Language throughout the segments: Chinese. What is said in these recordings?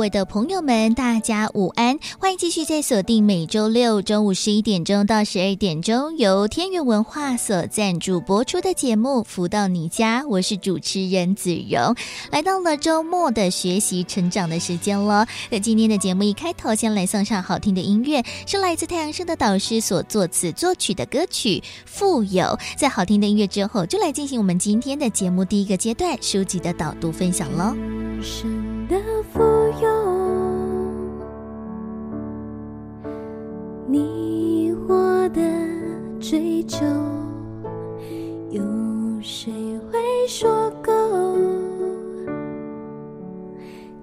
位的朋友们，大家午安！欢迎继续在锁定每周六中午十一点钟到十二点钟，由天元文化所赞助播出的节目《福到你家》，我是主持人子荣。来到了周末的学习成长的时间了。那今天的节目一开头，先来送上好听的音乐，是来自太阳盛德导师所作词作曲的歌曲《富有》。在好听的音乐之后，就来进行我们今天的节目第一个阶段书籍的导读分享喽。的富有，你我的追求，有谁会说够？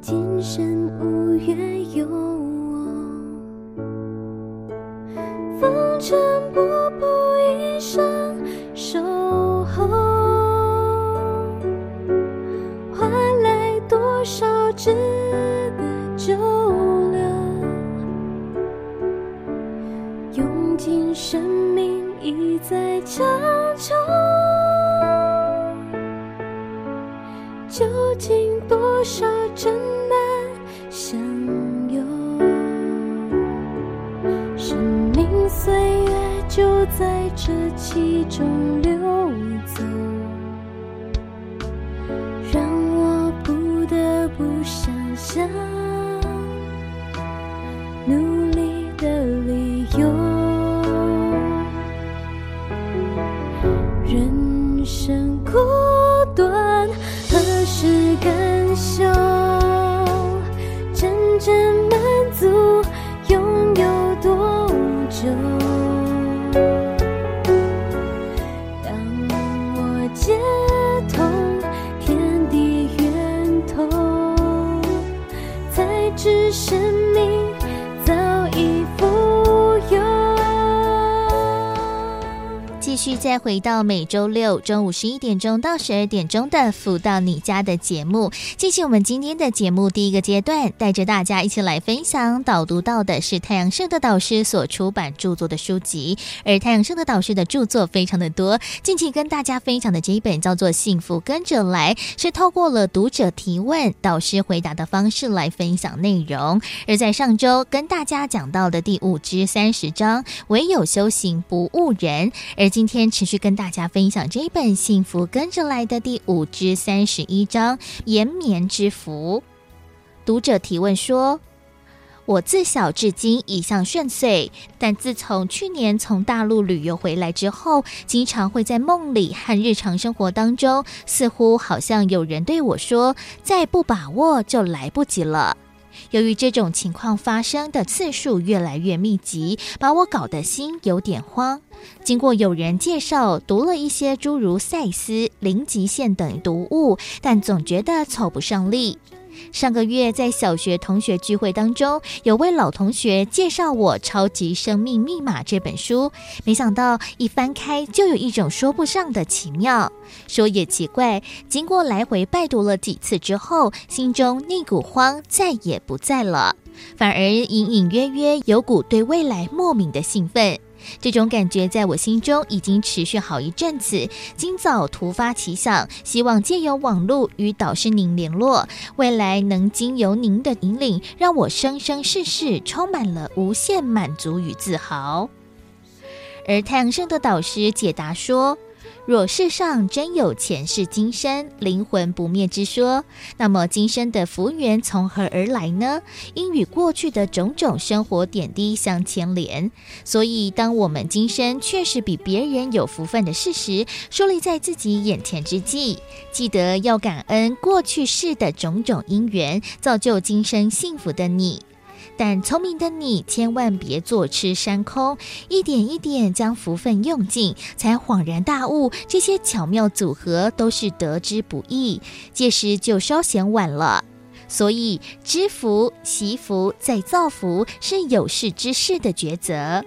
今生无缘有我，风尘仆仆一生守候。换来多少值得久尽生命意在强求，究竟多少真难相拥？生命岁月就在这其中流走。努回到每周六中午十一点钟到十二点钟的“福到你家”的节目，进行我们今天的节目第一个阶段，带着大家一起来分享导读到的是太阳社的导师所出版著作的书籍。而太阳社的导师的著作非常的多，近期跟大家分享的这一本叫做《幸福跟着来》，是透过了读者提问、导师回答的方式来分享内容。而在上周跟大家讲到的第五至三十章“唯有修行不误人”，而今天持续跟大家分享这一本《幸福跟着来的》第五至三十一章“延绵之福”。读者提问说：“我自小至今一向顺遂，但自从去年从大陆旅游回来之后，经常会在梦里和日常生活当中，似乎好像有人对我说：‘再不把握就来不及了。’由于这种情况发生的次数越来越密集，把我搞得心有点慌。”经过有人介绍，读了一些诸如《赛斯》《零极限》等读物，但总觉得凑不上力。上个月在小学同学聚会当中，有位老同学介绍我《超级生命密码》这本书，没想到一翻开就有一种说不上的奇妙。说也奇怪，经过来回拜读了几次之后，心中那股慌再也不在了，反而隐隐约约有股对未来莫名的兴奋。这种感觉在我心中已经持续好一阵子。今早突发奇想，希望借由网络与导师您联络，未来能经由您的引领，让我生生世世充满了无限满足与自豪。而太阳圣的导师解答说，若世上真有前世今生灵魂不灭之说，那么今生的福缘从何而来呢？应与过去的种种生活点滴相牵连。所以，当我们今生确实比别人有福分的事实树立在自己眼前之际，记得要感恩过去世的种种因缘，造就今生幸福的你。但聪明的你，千万别坐吃山空，一点一点将福分用尽，才恍然大悟，这些巧妙组合都是得之不易，届时就稍显晚了。所以，知福、惜福、再造福，是有识之士的抉择。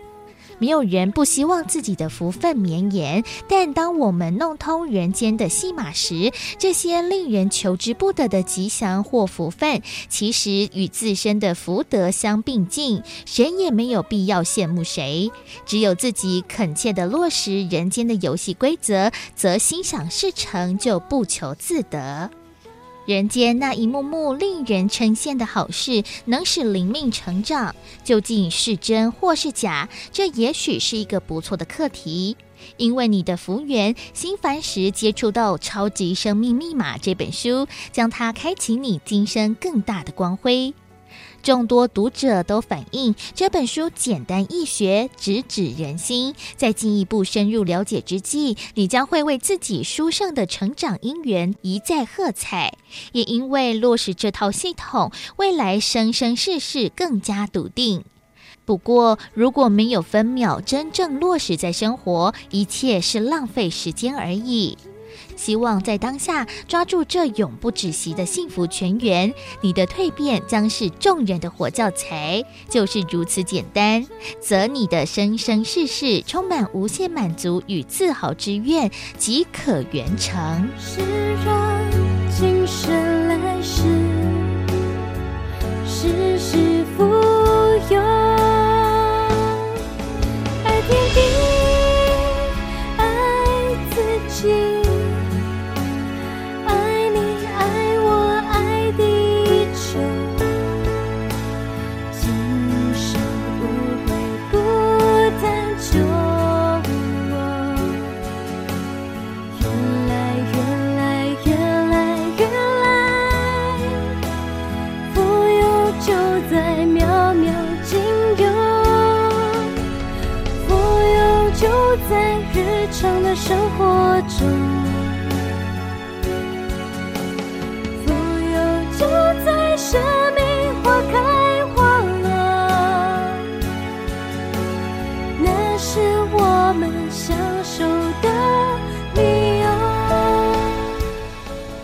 没有人不希望自己的福分绵延，但当我们弄通人间的戏码时，这些令人求之不得的吉祥或福分，其实与自身的福德相并进，谁也没有必要羡慕谁。只有自己恳切地落实人间的游戏规则，则心想事成，就不求自得。人间那一幕幕令人称羡的好事，能使灵命成长，究竟是真或是假？这也许是一个不错的课题。因为你的服务员，心烦时接触到《超级生命密码》这本书，将它开启你今生更大的光辉。众多读者都反映这本书简单易学，直指人心。在进一步深入了解之际，你将会为自己书圣的成长因缘一再喝彩。也因为落实这套系统，未来生生世世更加笃定。不过，如果没有分秒真正落实在生活，一切是浪费时间而已。希望在当下抓住这永不止息的幸福泉源，你的蜕变将是众人的活教材，就是如此简单，则你的生生世世充满无限满足与自豪之愿即可圆成。是让今生来世，世世富有，爱天地，常的生活中，富有就在生命花开花落，那是我们享受的理。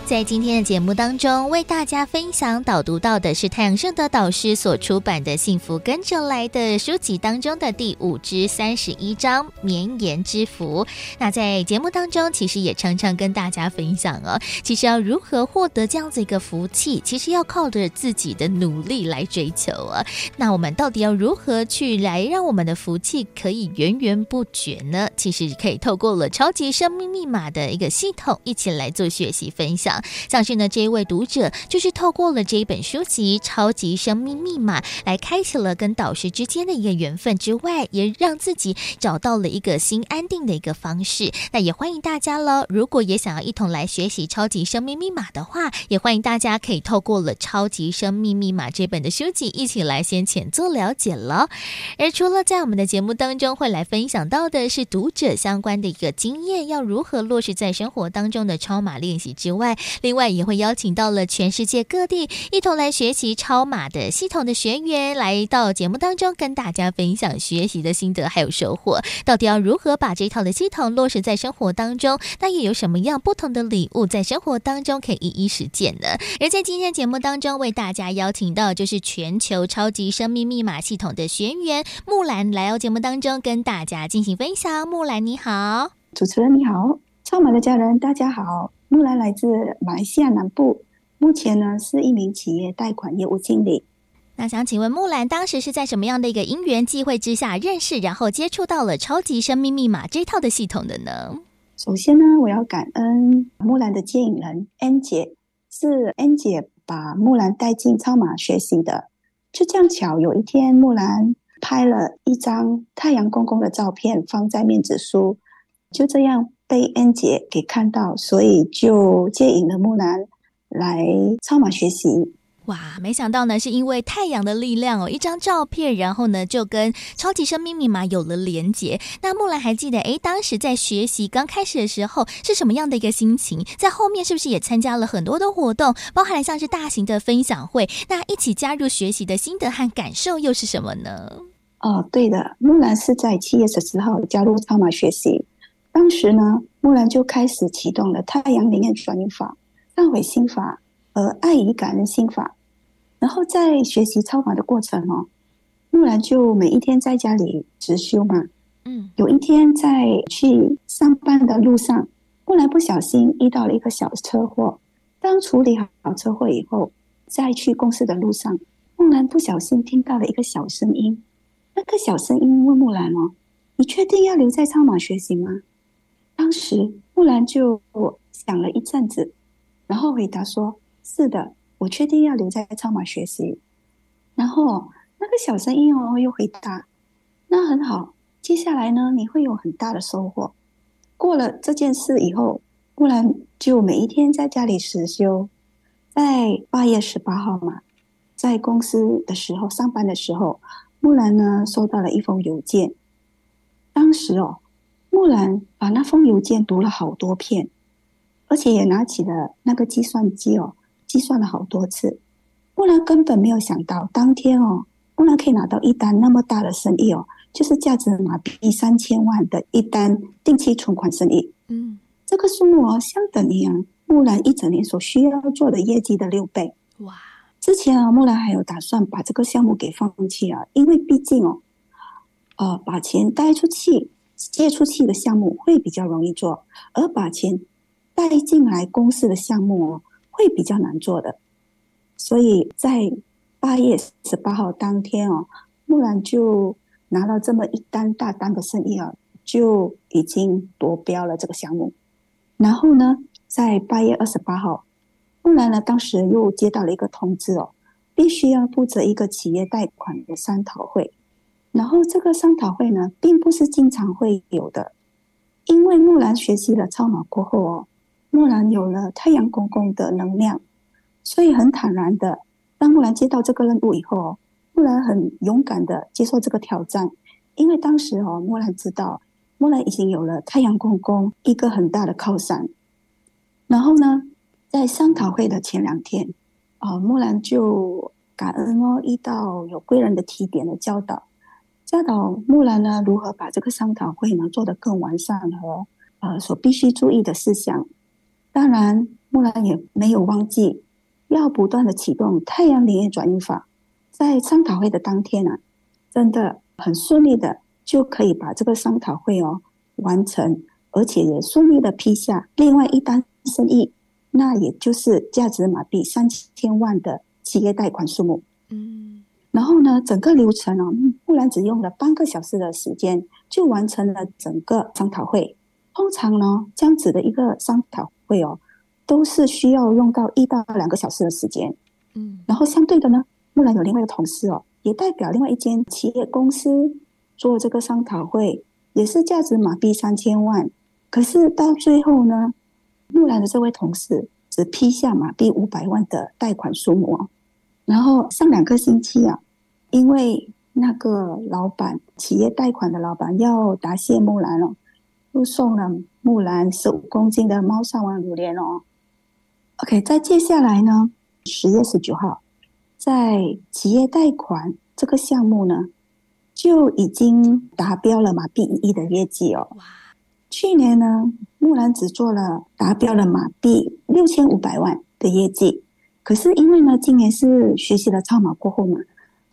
在今天的节目当中，为大家分享导读到的是太阳盛德导师所出版的《幸福跟着来的》书籍当中的第五至三十一章“绵延之福”。那在节目当中，其实也常常跟大家分享哦，其实要如何获得这样子一个福气，其实要靠着自己的努力来追求啊。那我们到底要如何去来让我们的福气可以源源不绝呢？其实可以透过了超级生命密码的一个系统，一起来做学习分享。像是呢，这一位读者就是透过了这一本书籍《超级生命密码》来开启了跟导师之间的一个缘分之外，也让自己找到了一个心安定的一个方式。那也欢迎大家了，如果也想要一同来学习《超级生命密码》的话，也欢迎大家可以透过了《超级生命密码》这本的书籍一起来先浅做了解了。而除了在我们的节目当中会来分享到的是读者相关的一个经验，要如何落实在生活当中的超码练习之外，另外也会邀请到了全世界各地一同来学习超码的系统的学员，来到节目当中跟大家分享学习的心得还有收获。到底要如何把这套的系统落实在生活当中？那也有什么样不同的礼物在生活当中可以一一实践呢？而在今天节目当中为大家邀请到就是全球超级生命密码系统的学员木兰来到节目当中跟大家进行分享。木兰你好，主持人你好，超马的家人大家好。木兰来自马来西亚南部，目前呢是一名企业贷款业务经理。那想请问木兰，当时是在什么样的一个因缘际会之下认识，然后接触到了超级生命密码这套的系统的呢？首先呢，我要感恩木兰的接引人 N 姐，是 N 姐把木兰带进超马学习的。就这样巧，有一天木兰拍了一张太阳公公的照片，放在面子书，就这样。被恩姐给看到，所以就接引了木兰来超马学习。哇，没想到呢，是因为太阳的力量哦，一张照片，然后呢就跟超级生命密码有了连结。那木兰还记得，诶，当时在学习刚开始的时候是什么样的一个心情？在后面是不是也参加了很多的活动，包含了像是大型的分享会？那一起加入学习的心得和感受又是什么呢？哦，对的，木兰是在七月十四号加入超马学习。当时呢，木兰就开始启动了太阳灵验转运法、忏悔心法和爱与感恩心法。然后在学习超法的过程哦，木兰就每一天在家里直修嘛，嗯，有一天在去上班的路上，木兰不小心遇到了一个小车祸。当处理好车祸以后，在去公司的路上，木兰不小心听到了一个小声音。那个小声音问木兰哦：“你确定要留在超马学习吗？”当时木兰就想了一阵子，然后回答说：“是的，我确定要留在超马学习。”然后那个小声音哦又回答：“那很好。”接下来呢，你会有很大的收获。过了这件事以后，木兰就每一天在家里实修。在八月十八号嘛，在公司的时候上班的时候，木兰呢收到了一封邮件。当时哦，木兰把那封邮件读了好多遍，而且也拿起了那个计算机哦，计算了好多次。木兰根本没有想到，当天哦，木兰可以拿到一单那么大的生意哦。就是价值马币三千万的一单定期存款生意，嗯，这个数目哦，相等于啊木兰一整年所需要做的业绩的六倍。哇！之前啊，木兰还有打算把这个项目给放弃啊，因为毕竟哦，呃，把钱贷出去、借出去的项目会比较容易做，而把钱带进来公司的项目哦，会比较难做的。所以在八月十八号当天哦，木兰就。拿到这么一单大单的生意啊，就已经夺标了这个项目。然后呢，在八月二十八号，木兰呢当时又接到了一个通知哦，必须要负责一个企业贷款的商讨会。然后这个商讨会呢，并不是经常会有的，因为木兰学习了超马过后哦，木兰有了太阳公公的能量，所以很坦然的，当木兰接到这个任务以后哦。木兰很勇敢的接受这个挑战，因为当时哦，木兰知道木兰已经有了太阳公公一个很大的靠山。然后呢，在商讨会的前两天，哦，木兰就感恩哦，遇到有贵人的提点的教导，教导木兰呢如何把这个商讨会呢做得更完善和呃所必须注意的事项。当然，木兰也没有忘记要不断的启动太阳灵验转运法。在商讨会的当天啊，真的很顺利的就可以把这个商讨会哦完成，而且也顺利的批下另外一单生意，那也就是价值马币三千万的企业贷款数目。嗯，然后呢，整个流程哦，木兰只用了半个小时的时间就完成了整个商讨会。通常呢，这样子的一个商讨会哦，都是需要用到一到两个小时的时间。嗯，然后相对的呢。木兰有另外一个同事哦，也代表另外一间企业公司做这个商讨会，也是价值马币三千万。可是到最后呢，木兰的这位同事只批下马币五百万的贷款数目哦。然后上两个星期啊，因为那个老板，企业贷款的老板要答谢木兰哦，又送了木兰十五公斤的猫山王榴莲哦。OK，在接下来呢，十月十九号。在企业贷款这个项目呢，就已经达标了马币一亿的业绩哦。哇！去年呢，木兰只做了达标了马币六千五百万的业绩，可是因为呢，今年是学习了超马过后嘛，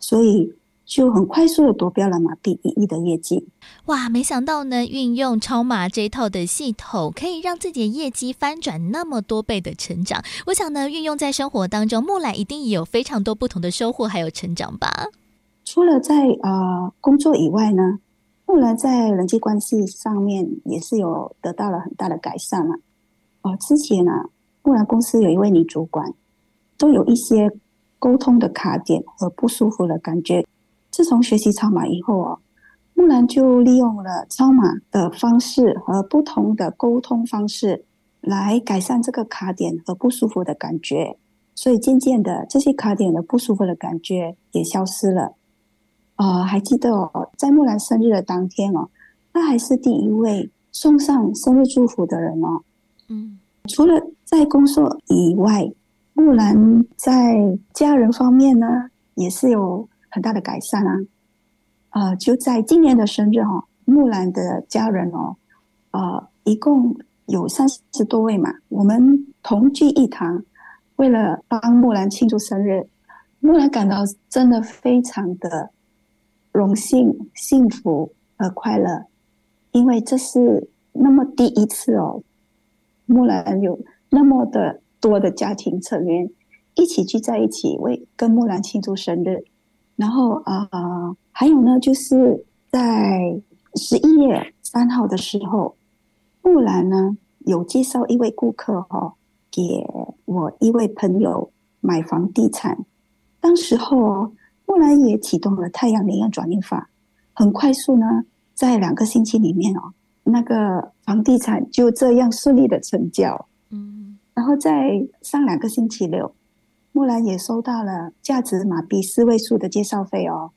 所以。就很快速的夺标了马币一亿的业绩，哇！没想到呢，运用超马这一套的系统，可以让自己的业绩翻转那么多倍的成长。我想呢，运用在生活当中，木兰一定也有非常多不同的收获还有成长吧。除了在呃工作以外呢，木兰在人际关系上面也是有得到了很大的改善了。哦、呃，之前呢、啊，木兰公司有一位女主管，都有一些沟通的卡点和不舒服的感觉。自从学习超马以后哦，木兰就利用了超马的方式和不同的沟通方式来改善这个卡点和不舒服的感觉，所以渐渐的这些卡点的不舒服的感觉也消失了。啊、呃，还记得哦，在木兰生日的当天哦，她还是第一位送上生日祝福的人哦。嗯，除了在工作以外，木兰在家人方面呢，也是有。很大的改善啊！呃，就在今年的生日哈、哦，木兰的家人哦，呃，一共有三十多位嘛，我们同聚一堂，为了帮木兰庆祝生日，木兰感到真的非常的荣幸、幸福和快乐。因为这是那么第一次哦，木兰有那么的多的家庭成员一起聚在一起为跟木兰庆祝生日，然后啊、还有呢，就是在十一月三号的时候，木兰呢有介绍一位顾客哦，给我一位朋友买房地产，当时候，木兰也启动了太阳能量转运法，很快速呢。在两个星期里面哦，那个房地产就这样顺利的成交。嗯，然后在上两个星期六，木兰也收到了价值马币四位数的介绍费哦。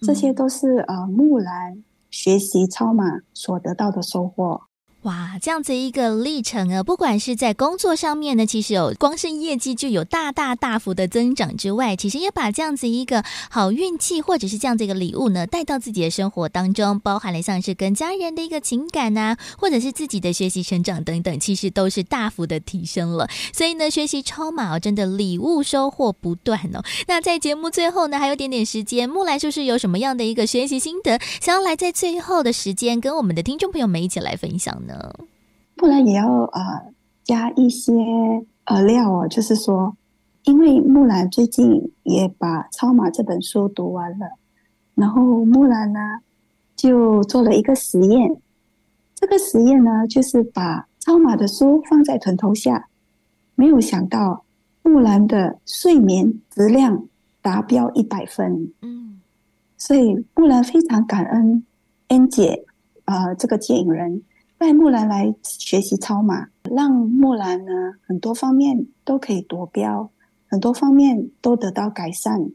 这些都是呃木兰学习超马所得到的收获。哇，这样子一个历程啊，不管是在工作上面呢，其实有光是业绩就有大大大幅的增长之外，其实也把这样子一个好运气或者是这样子一个礼物呢带到自己的生活当中，包含了像是跟家人的一个情感呐、或者是自己的学习成长等等，其实都是大幅的提升了。所以呢，学习超马哦，真的礼物收获不断哦。那在节目最后呢，还有点点时间，木兰是不是有什么样的一个学习心得，想要来在最后的时间跟我们的听众朋友们一起来分享呢？不然也要呃加一些呃料哦，就是说，因为木兰最近也把《超马》这本书读完了，然后木兰呢就做了一个实验，这个实验呢就是把《超马》的书放在枕头下，没有想到木兰的睡眠质量达标一百分，嗯，所以木兰非常感恩恩姐啊、呃，这个接引人。带木兰来学习超马，让木兰呢很多方面都可以夺标，很多方面都得到改善。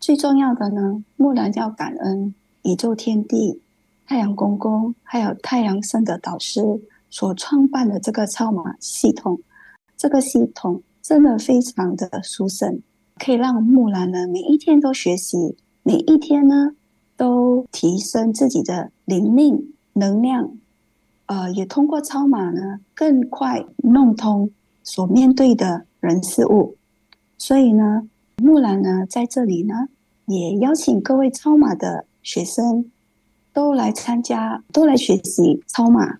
最重要的呢，木兰要感恩宇宙天地、太阳公公，还有太阳圣的导师所创办的这个超马系统。这个系统真的非常的殊胜，可以让木兰呢每一天都学习，每一天呢都提升自己的灵命能量。呃，也通过超码呢，更快弄通所面对的人事物。所以呢，木兰呢在这里呢，也邀请各位超码的学生都来参加，都来学习超马。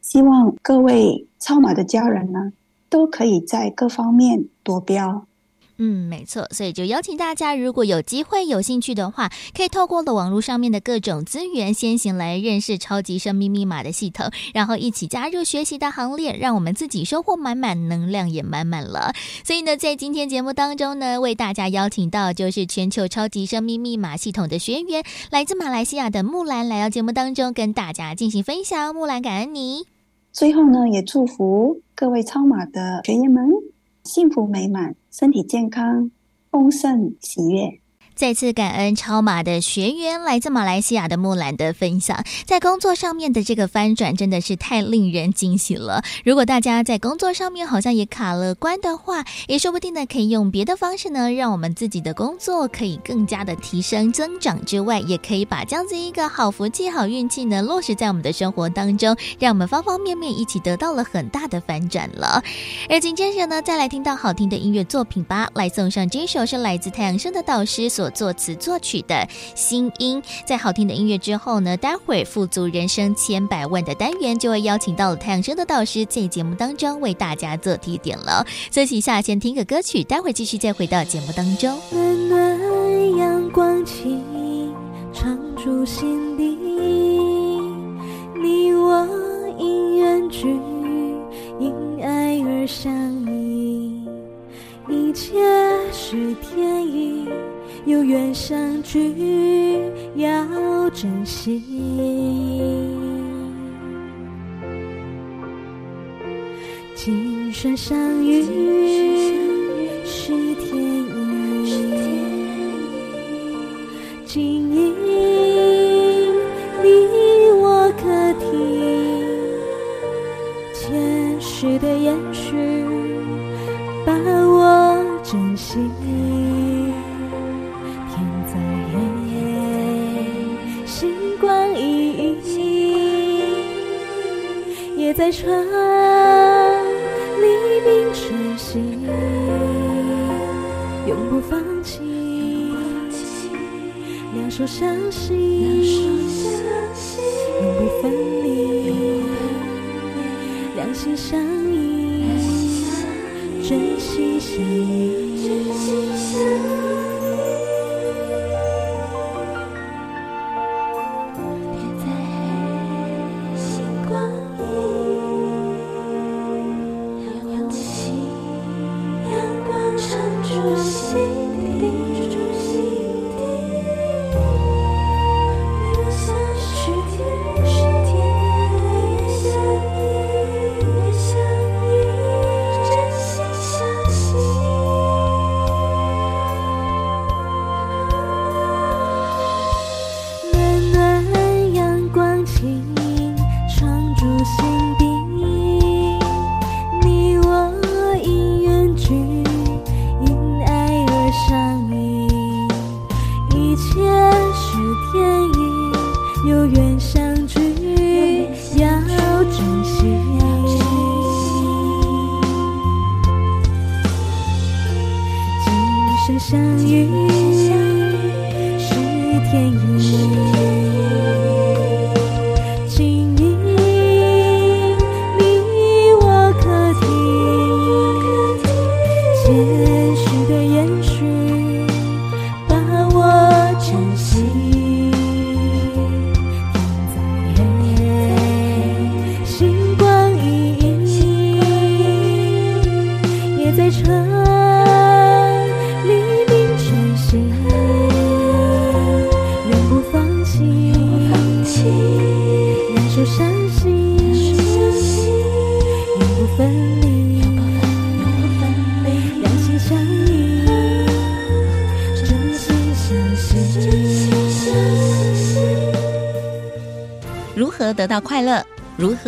希望各位超马的家人呢，都可以在各方面夺标。嗯，没错，所以就邀请大家，如果有机会、有兴趣的话，可以透过了网络上面的各种资源，先行来认识超级生命密码的系统，然后一起加入学习的行列，让我们自己收获满满，能量也满满了。所以呢，在今天节目当中呢，为大家邀请到就是全球超级生命密码系统的学员，来自马来西亚的木兰，来到节目当中跟大家进行分享。木兰，感恩你。最后呢，也祝福各位超码的学员们幸福美满。身体健康，丰盛喜悦。再次感恩超马的学员，来自马来西亚的木兰的分享，在工作上面的这个翻转真的是太令人惊喜了。如果大家在工作上面好像也卡了关的话，也说不定呢，可以用别的方式呢，让我们自己的工作可以更加的提升增长之外，也可以把这样子一个好福气、好运气呢落实在我们的生活当中，让我们方方面面一起得到了很大的翻转了。而紧接着呢，再来听到好听的音乐作品吧，来送上这首是来自太阳升的导师所。作词作曲的新音，在好听的音乐之后呢，待会儿富足人生千百万的单元就会邀请到了太阳升的导师在节目当中为大家做提点了。休息一，下先听个歌曲，待会儿继续再回到节目当中。暖暖阳光起，常驻心底，你我因缘聚，因爱而相依，一切是天意。有缘相聚，要珍惜。今生相遇是天意，经在船里冰晨心，永不放弃，两手相惜，永不分离，两心相依，真心相依。有缘相聚，要珍惜。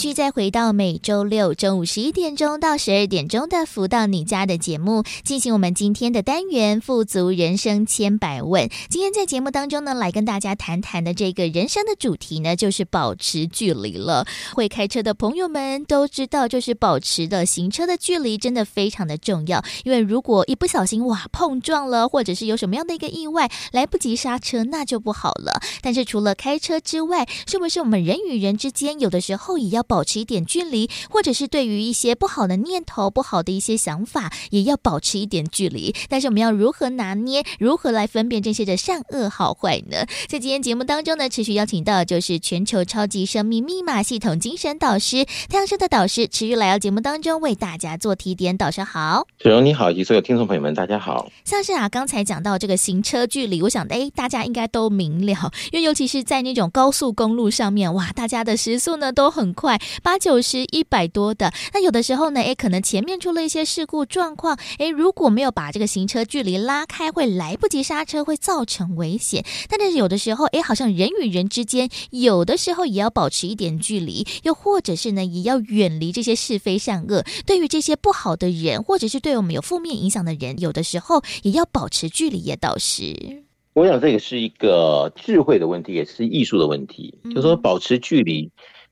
续再回到每周六中午十一点钟到十二点钟的《福到你家》的节目，进行我们今天的单元“富足人生千百问”。今天在节目当中呢，来跟大家谈谈的这个人生的主题呢，就是保持距离了。会开车的朋友们都知道，就是保持的行车的距离真的非常的重要，因为如果一不小心哇碰撞了，或者是有什么样的一个意外，来不及刹车，那就不好了。但是除了开车之外，是不是我们人与人之间有的时候也要保持一点距离，或者是对于一些不好的念头、不好的一些想法，也要保持一点距离。但是我们要如何拿捏，如何来分辨这些的善恶好坏呢？在今天节目当中呢，持续邀请到就是全球超级生命密码系统精神导师太阳社的导师，持续来到节目当中为大家做提点。导师好，雪荣你好，以及所有听众朋友们，大家好。像是啊，刚才讲到这个行车距离，我想哎，大家应该都明了，因为尤其是在那种高速公路上面，哇，大家的时速呢都很快，八。九十一百多的，那有的时候呢，诶，可能前面出了一些事故状况，诶，如果没有把这个行车距离拉开，会来不及刹车，会造成危险。但是有的时候，诶，好像人与人之间，有的时候也要保持一点距离，又或者是呢，也要远离这些是非善恶。对于这些不好的人，或者是对我们有负面影响的人，有的时候也要保持距离也倒是。我想这个是一个智慧的问题，也是艺术的问题，嗯、就是说保持距离。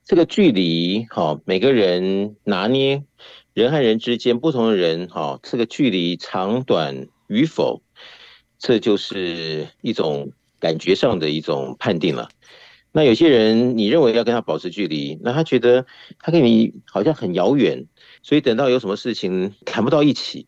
这个距离，哈，每个人拿捏人和人之间不同的人，哈，这个距离长短与否，这就是一种感觉上的一种判定了。那有些人，你认为要跟他保持距离，那他觉得他跟你好像很遥远，所以等到有什么事情谈不到一起。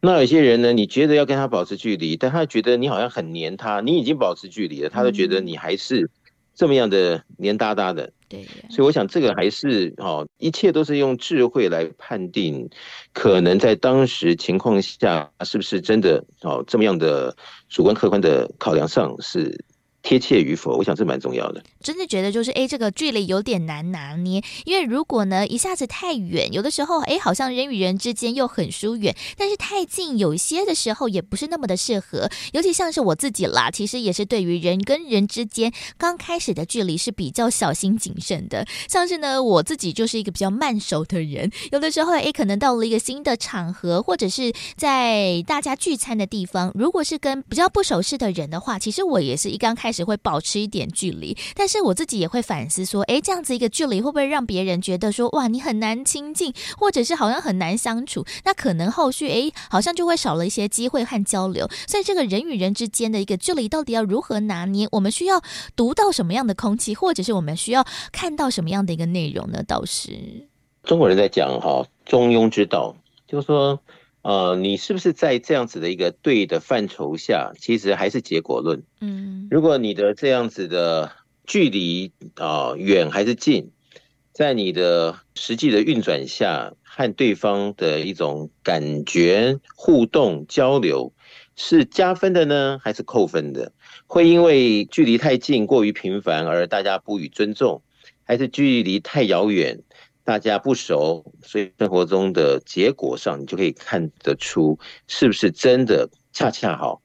那有些人呢，你觉得要跟他保持距离，但他觉得你好像很黏他，你已经保持距离了，他都觉得你还是这么样的黏哒哒的。对，所以我想这个还是哦，一切都是用智慧来判定，可能在当时情况下是不是真的哦，这么样的主观客观的考量上是。贴切与否，我想这蛮重要的。真的觉得就是，哎，这个距离有点难拿捏。因为如果呢一下子太远，有的时候，哎，好像人与人之间又很疏远；但是太近，有些的时候也不是那么的适合。尤其像是我自己啦，其实也是对于人跟人之间刚开始的距离是比较小心谨慎的。像是呢，我自己就是一个比较慢熟的人，有的时候，哎，可能到了一个新的场合，或者是在大家聚餐的地方，如果是跟比较不熟悉的人的话，其实我也是一刚开始。只会保持一点距离。但是我自己也会反思说，哎，这样子一个距离会不会让别人觉得说，哇，你很难亲近，或者是好像很难相处？那可能后续哎，好像就会少了一些机会和交流。所以这个人与人之间的一个距离到底要如何拿捏？我们需要读到什么样的空气，或者是我们需要看到什么样的一个内容呢？倒是。中国人在讲哈中庸之道，就是说，呃，你是不是在这样子的一个对的范畴下，其实还是结果论。嗯，如果你的这样子的距离啊远还是近，在你的实际的运转下，和对方的一种感觉互动交流，是加分的呢，还是扣分的？会因为距离太近、过于频繁而大家不予尊重，还是距离太遥远？大家不熟，所以生活中的结果上，你就可以看得出是不是真的恰恰好。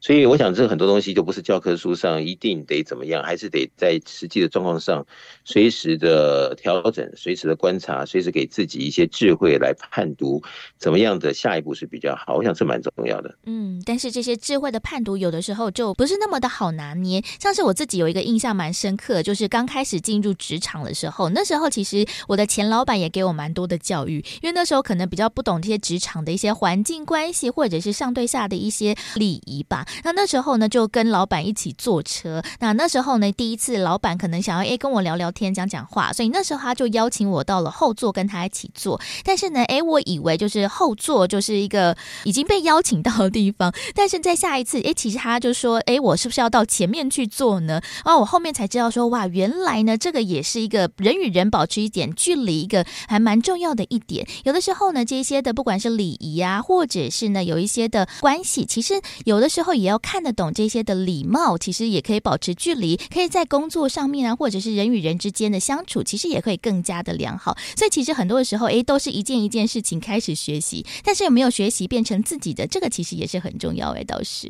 所以我想，这很多东西就不是教科书上一定得怎么样，还是得在实际的状况上随时的调整、随时的观察、随时给自己一些智慧来判读怎么样的下一步是比较好。我想这蛮重要的。嗯，但是这些智慧的判读有的时候就不是那么的好拿捏。像是我自己有一个印象蛮深刻，就是刚开始进入职场的时候，那时候其实我的前老板也给我蛮多的教育，因为那时候可能比较不懂这些职场的一些环境关系，或者是上对下的一些礼仪吧。那那时候呢，就跟老板一起坐车。那那时候呢，第一次老板可能想要诶跟我聊聊天、讲讲话，所以那时候他就邀请我到了后座跟他一起坐。但是呢，诶我以为就是后座就是一个已经被邀请到的地方。但是在下一次，诶其实他就说，诶我是不是要到前面去坐呢？哦，我后面才知道说，哇，原来呢，这个也是一个人与人保持一点距离，一个还蛮重要的一点。有的时候呢，这些的不管是礼仪啊，或者是呢有一些的关系，其实有的时候也要看得懂这些的礼貌，其实也可以保持距离，可以在工作上面啊，或者是人与人之间的相处，其实也可以更加的良好。所以其实很多的时候，诶，都是一件一件事情开始学习，但是有没有学习变成自己的，这个其实也是很重要。诶，倒是。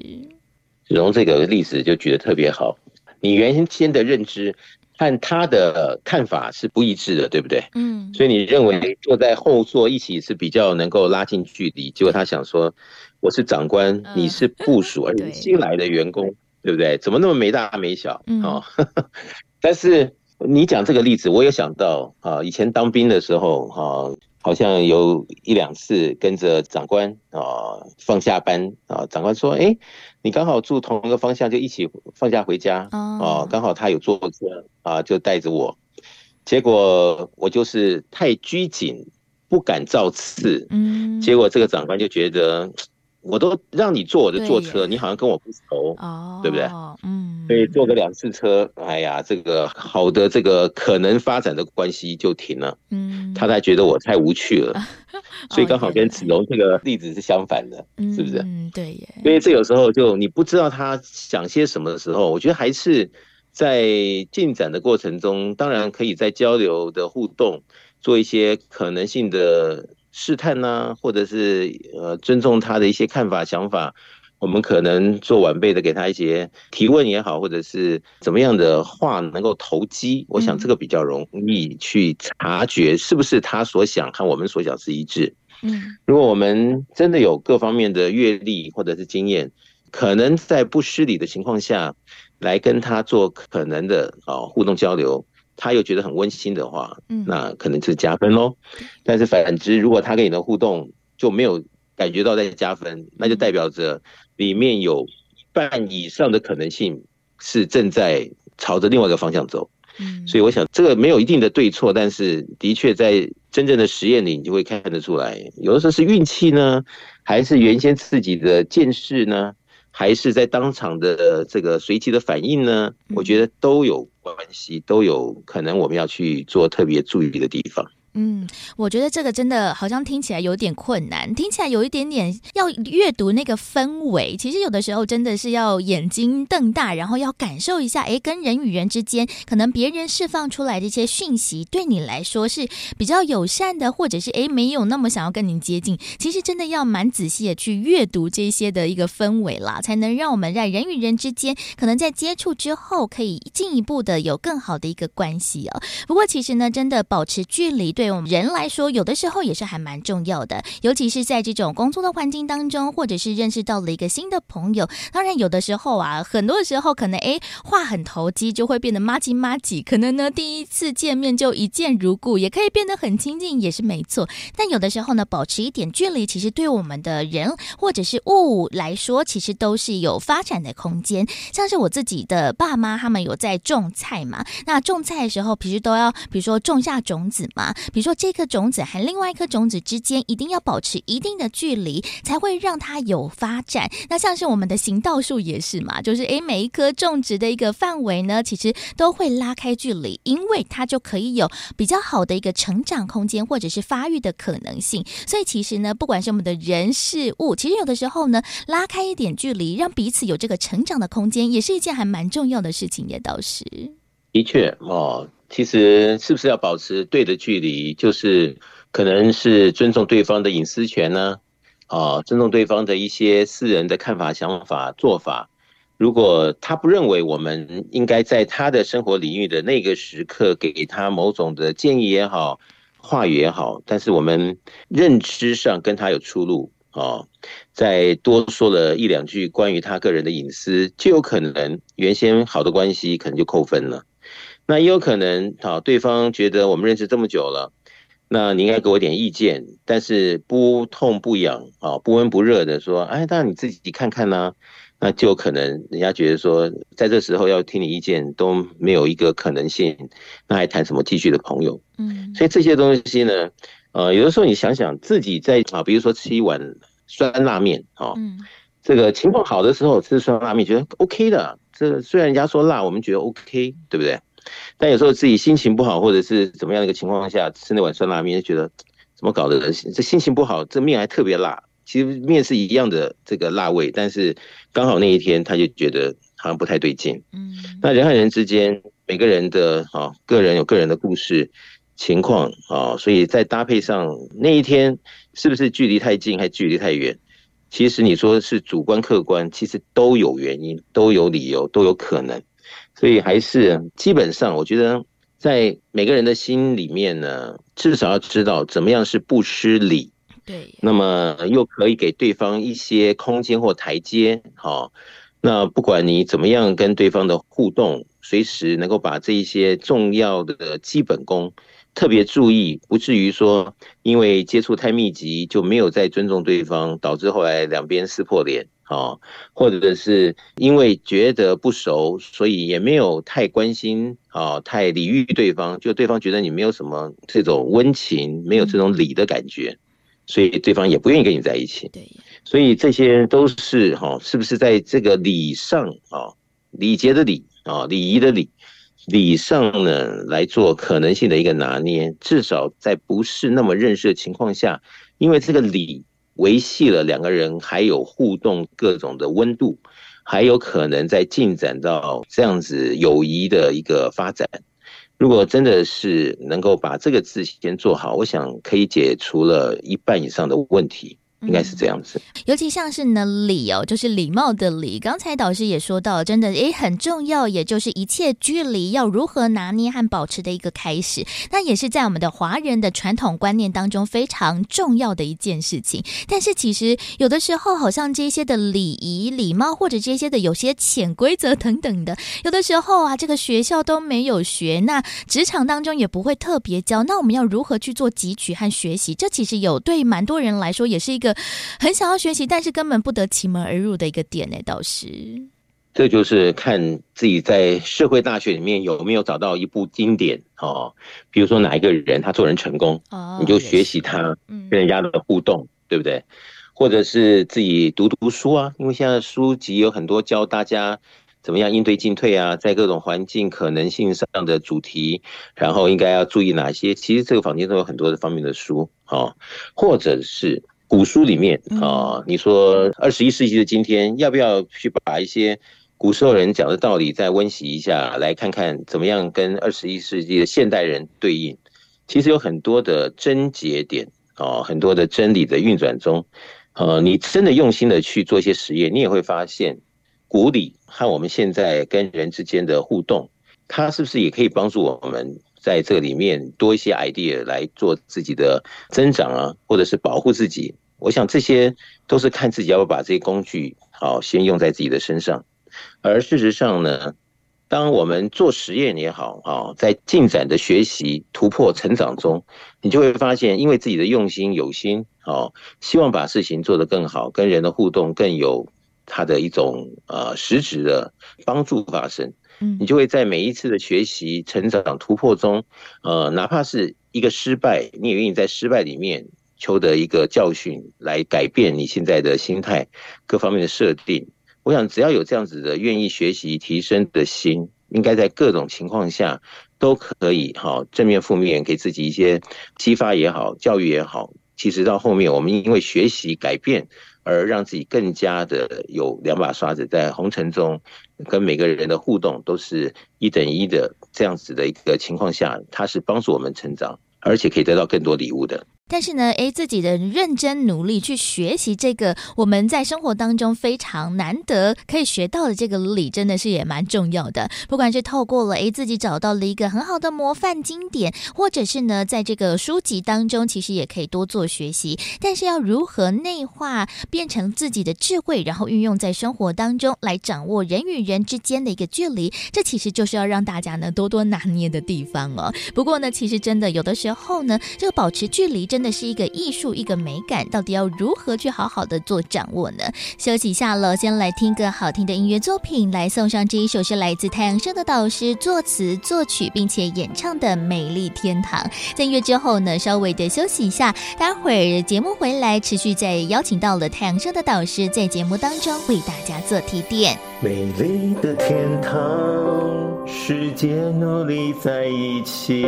子龙这个例子就举得特别好，你原先的认知和他的看法是不一致的，对不对？嗯。所以你认为坐在后座一起是比较能够拉近距离，结果他想说。我是长官，你是部署，而 且新来的员工，对不对？怎么那么没大没小？哦，但是你讲这个例子，我有想到啊，以前当兵的时候，啊，好像有一两次跟着长官啊放下班啊，长官说，哎，你刚好住同一个方向，就一起放假回家啊，刚好他有坐车啊，就带着我，结果我就是太拘谨，不敢造次，嗯，结果这个长官就觉得。我都让你坐我的坐车，你好像跟我不熟，哦，对不对？嗯，所以坐个两次车，哎呀，这个好的这个可能发展的关系就停了。嗯，他才觉得我太无趣了，所以刚好跟子龙这个例子是相反的，是不是？嗯，对耶。所以这有时候就你不知道他想些什么的时候，我觉得还是在进展的过程中，当然可以在交流的互动做一些可能性的。试探呢、啊，或者是呃尊重他的一些看法想法，我们可能做晚辈的给他一些提问也好，或者是怎么样的话能够投机，我想这个比较容易去察觉是不是他所想和我们所想是一致。嗯，如果我们真的有各方面的阅历或者是经验，可能在不失礼的情况下来跟他做可能的啊互动交流。他又觉得很温馨的话，嗯那可能就是加分喽。但是反之，如果他跟你的互动就没有感觉到在加分，那就代表着里面有一半以上的可能性是正在朝着另外一个方向走。嗯所以我想这个没有一定的对错，但是的确在真正的实验里，你就会看得出来，有的时候是运气呢，还是原先自己的见识呢？还是在当场的这个随机的反应呢？我觉得都有关系，都有可能我们要去做特别注意的地方。嗯，我觉得这个真的好像听起来有点困难，听起来有一点点要阅读那个氛围。其实有的时候真的是要眼睛瞪大，然后要感受一下，诶，跟人与人之间，可能别人释放出来的一些讯息，对你来说是比较友善的，或者是诶没有那么想要跟你接近。其实真的要蛮仔细的去阅读这些的一个氛围啦，才能让我们在人与人之间，可能在接触之后，可以进一步的有更好的一个关系哦。不过其实呢，真的保持距离。对我们人来说，有的时候也是还蛮重要的，尤其是在这种工作的环境当中，或者是认识到了一个新的朋友。当然，有的时候啊，很多时候可能哎话很投机，就会变得麻吉麻吉。可能呢，第一次见面就一见如故，也可以变得很亲近，也是没错。但有的时候呢，保持一点距离，其实对我们的人或者是物来说，其实都是有发展的空间。像是我自己的爸妈，他们有在种菜嘛，那种菜的时候，平时都要，比如说种下种子嘛，比如说这颗种子和另外一颗种子之间一定要保持一定的距离，才会让它有发展。那像是我们的行道树也是嘛，就是诶，每一颗种植的一个范围呢，其实都会拉开距离，因为它就可以有比较好的一个成长空间，或者是发育的可能性。所以其实呢，不管是我们的人事物，其实有的时候呢，拉开一点距离，让彼此有这个成长的空间，也是一件还蛮重要的事情，也倒是。的确哦。其实是不是要保持对的距离，就是可能是尊重对方的隐私权呢？啊，尊重对方的一些私人的看法、想法、做法。如果他不认为我们应该在他的生活领域的那个时刻给他某种的建议也好、话语也好，但是我们认知上跟他有出入啊，再多说了一两句关于他个人的隐私，就有可能原先好的关系可能就扣分了。那也有可能，好，对方觉得我们认识这么久了，那你应该给我点意见，但是不痛不痒啊，不温不热的说，哎，那你自己看看呢？那就可能人家觉得说，在这时候要听你意见都没有一个可能性，那还谈什么继续的朋友？嗯，所以这些东西呢，呃，有的时候你想想自己在啊，比如说吃一碗酸辣面啊，这个情况好的时候吃酸辣面觉得 OK 的，这虽然人家说辣，我们觉得 OK，对不对？但有时候自己心情不好，或者是怎么样的一个情况下吃那碗酸辣面，就觉得怎么搞的？这心情不好，这面还特别辣。其实面是一样的这个辣味，但是刚好那一天他就觉得好像不太对劲。嗯，那人和人之间，每个人的啊，个人有个人的故事情况啊，所以在搭配上那一天是不是距离太近，还距离太远？其实你说是主观客观，其实都有原因，都有理由，都有可能。所以还是基本上，我觉得在每个人的心里面呢，至少要知道怎么样是不失礼，对，那么又可以给对方一些空间或台阶，好，那不管你怎么样跟对方的互动，随时能够把这一些重要的基本功特别注意，不至于说因为接触太密集就没有再尊重对方，导致后来两边撕破脸。啊，或者是因为觉得不熟，所以也没有太关心啊，太礼遇对方，就对方觉得你没有什么这种温情，没有这种礼的感觉，所以对方也不愿意跟你在一起。对，所以这些都是哈，是不是在这个礼上啊，礼节的礼啊，礼仪的礼，礼上呢来做可能性的一个拿捏，至少在不是那么认识的情况下，因为这个礼。维系了两个人还有互动各种的温度，还有可能再进展到这样子友谊的一个发展。如果真的是能够把这个字先做好，我想可以解除了一半以上的问题。应该是这样子，尤其像是呢礼哦，就是礼貌的礼。刚才导师也说到，真的诶很重要，也就是一切距离要如何拿捏和保持的一个开始。那也是在我们的华人的传统观念当中非常重要的一件事情。但是其实有的时候，好像这些的礼仪、礼貌或者这些的有些潜规则等等的，有的时候啊，这个学校都没有学，那职场当中也不会特别教。那我们要如何去做汲取和学习？这其实有对蛮多人来说也是一个。很想要学习，但是根本不得其门而入的一个点呢，倒是。这就是看自己在社会大学里面有没有找到一部经典哦，比如说哪一个人他做人成功，哦、你就学习他跟人家的互动，嗯、对不对？或者是自己读读书啊，因为现在书籍有很多教大家怎么样应对进退啊，在各种环境可能性上的主题，然后应该要注意哪些？其实这个房间都有很多的方面的书哦，或者是。古书里面啊，你说二十一世纪的今天，要不要去把一些古时候人讲的道理再温习一下，来看看怎么样跟二十一世纪的现代人对应？其实有很多的真节点啊，很多的真理的运转中，呃，你真的用心的去做一些实验，你也会发现，古礼和我们现在跟人之间的互动，它是不是也可以帮助我们？在这里面多一些 idea 来做自己的增长啊，或者是保护自己。我想这些都是看自己要不要把这些工具好先用在自己的身上。而事实上呢，当我们做实验也好啊，在进展的学习、突破、成长中，你就会发现，因为自己的用心有心啊，希望把事情做得更好，跟人的互动更有它的一种呃实质的帮助发生。你就会在每一次的学习、成长、突破中，呃，哪怕是一个失败，你也愿意在失败里面求得一个教训，来改变你现在的心态、各方面的设定。我想，只要有这样子的愿意学习提升的心，应该在各种情况下都可以哈，正面负面给自己一些激发也好，教育也好。其实到后面，我们因为学习改变而让自己更加的有两把刷子，在红尘中跟每个人的互动都是一等一的这样子的一个情况下，它是帮助我们成长，而且可以得到更多礼物的。但是呢，诶，自己的认真努力去学习这个我们在生活当中非常难得可以学到的这个理，真的是也蛮重要的。不管是透过了诶自己找到了一个很好的模范经典，或者是呢，在这个书籍当中，其实也可以多做学习。但是要如何内化变成自己的智慧，然后运用在生活当中，来掌握人与人之间的一个距离，这其实就是要让大家呢多多拿捏的地方哦。不过呢，其实真的有的时候呢，这个保持距离真。真的是一个艺术，一个美感，到底要如何去好好的做掌握呢？休息一下了，先来听个好听的音乐作品，来送上这一首是来自太阳社的导师作词作曲并且演唱的《美丽天堂》。在音乐之后呢，稍微的休息一下，待会儿节目回来，持续再邀请到了太阳社的导师在节目当中为大家做提点。美丽的天堂，世界努力在一起。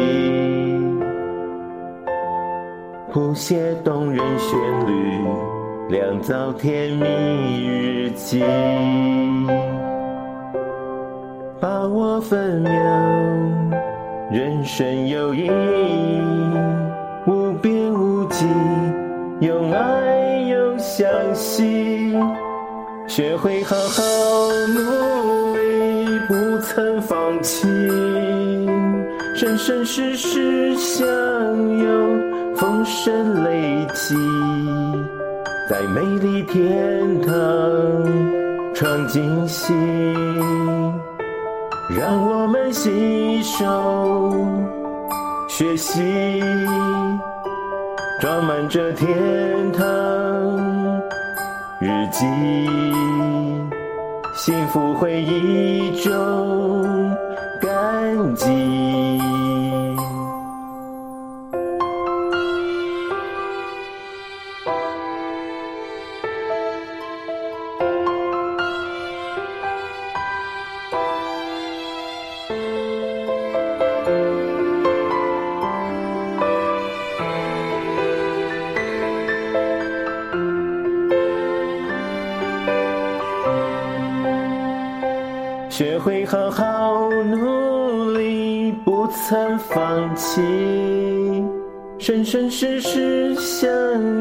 谱写动人旋律，酿造甜蜜日记，把握分秒，人生有意义，无边无际，用爱又相惜，学会好好努力，不曾放弃，生生世世相拥。丰盛累积，在美丽天堂创惊喜，让我们携手学习，装满着天堂日记，幸福回忆中感激。学会好好努力，不曾放弃，生生世世相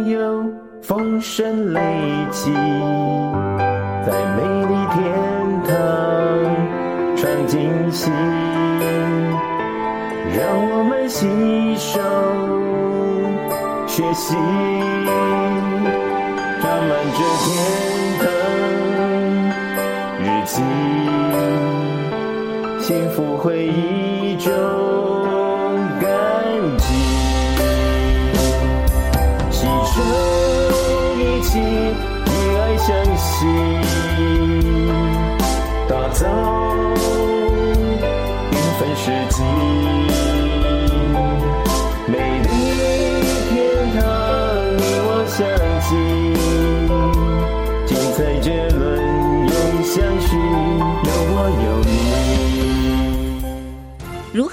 拥，丰盛累积，在美丽天堂创惊喜，让我们携手学习，装满这天。幸福回忆中感激，携手一起与爱相惜，打造缤纷世纪，美丽天堂你我相近，精彩绝伦永相续，有我有。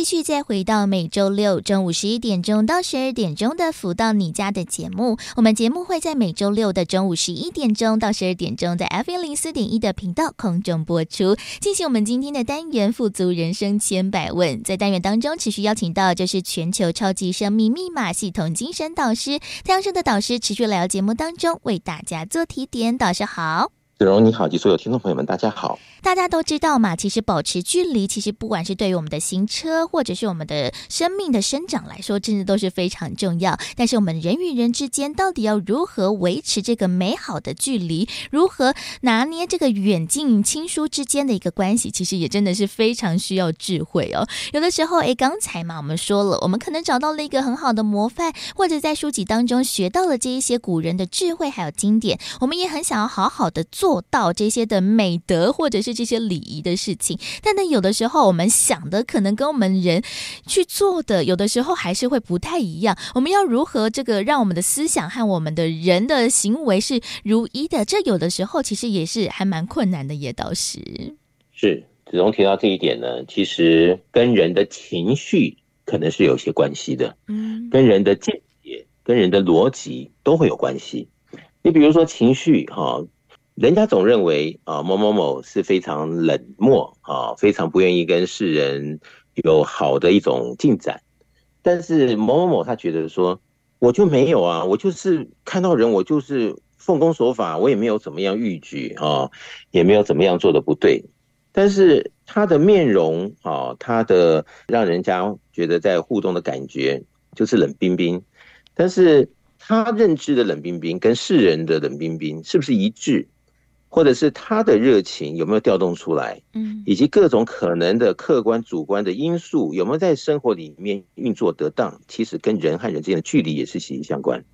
继续再回到每周六中午十一点钟到十二点钟的福到你家的节目。我们节目会在每周六的中午十一点钟到十二点钟，在 FM 零四点一的频道空中播出，进行我们今天的单元“富足人生千百问”。在单元当中，持续邀请到就是全球超级生命密码系统精神导师太阳盛德导师，持续来到节目当中为大家做提点。导师好，子荣你好，及所有听众朋友们，大家好。大家都知道嘛，其实保持距离，其实不管是对于我们的行车，或者是我们的生命的生长来说，真的都是非常重要。但是我们人与人之间到底要如何维持这个美好的距离，如何拿捏这个远近亲疏之间的一个关系，其实也真的是非常需要智慧哦。有的时候，诶，刚才嘛，我们说了，我们可能找到了一个很好的模范，或者在书籍当中学到了这一些古人的智慧还有经典，我们也很想要好好的做到这些的美德，或者是。这些礼仪的事情，但呢，有的时候我们想的可能跟我们人去做的，有的时候还是会不太一样。我们要如何这个让我们的思想和我们的人的行为是如一的？这有的时候其实也是还蛮困难的，也倒是。是子龙提到这一点呢，其实跟人的情绪可能是有些关系的，嗯，跟人的见解、跟人的逻辑都会有关系。你比如说情绪，哈。人家总认为啊，某某某是非常冷漠啊，非常不愿意跟世人有好的一种进展。但是某某某他觉得说，我就没有啊，我就是看到人，我就是奉公守法，我也没有怎么样逾矩啊，也没有怎么样做的不对。但是他的面容啊，他的让人家觉得在互动的感觉就是冷冰冰。但是他认知的冷冰冰跟世人的冷冰冰是不是一致？或者是他的热情有没有调动出来，嗯，以及各种可能的客观主观的因素有没有在生活里面运作得当，其实跟人和人之间的距离也是息息相关，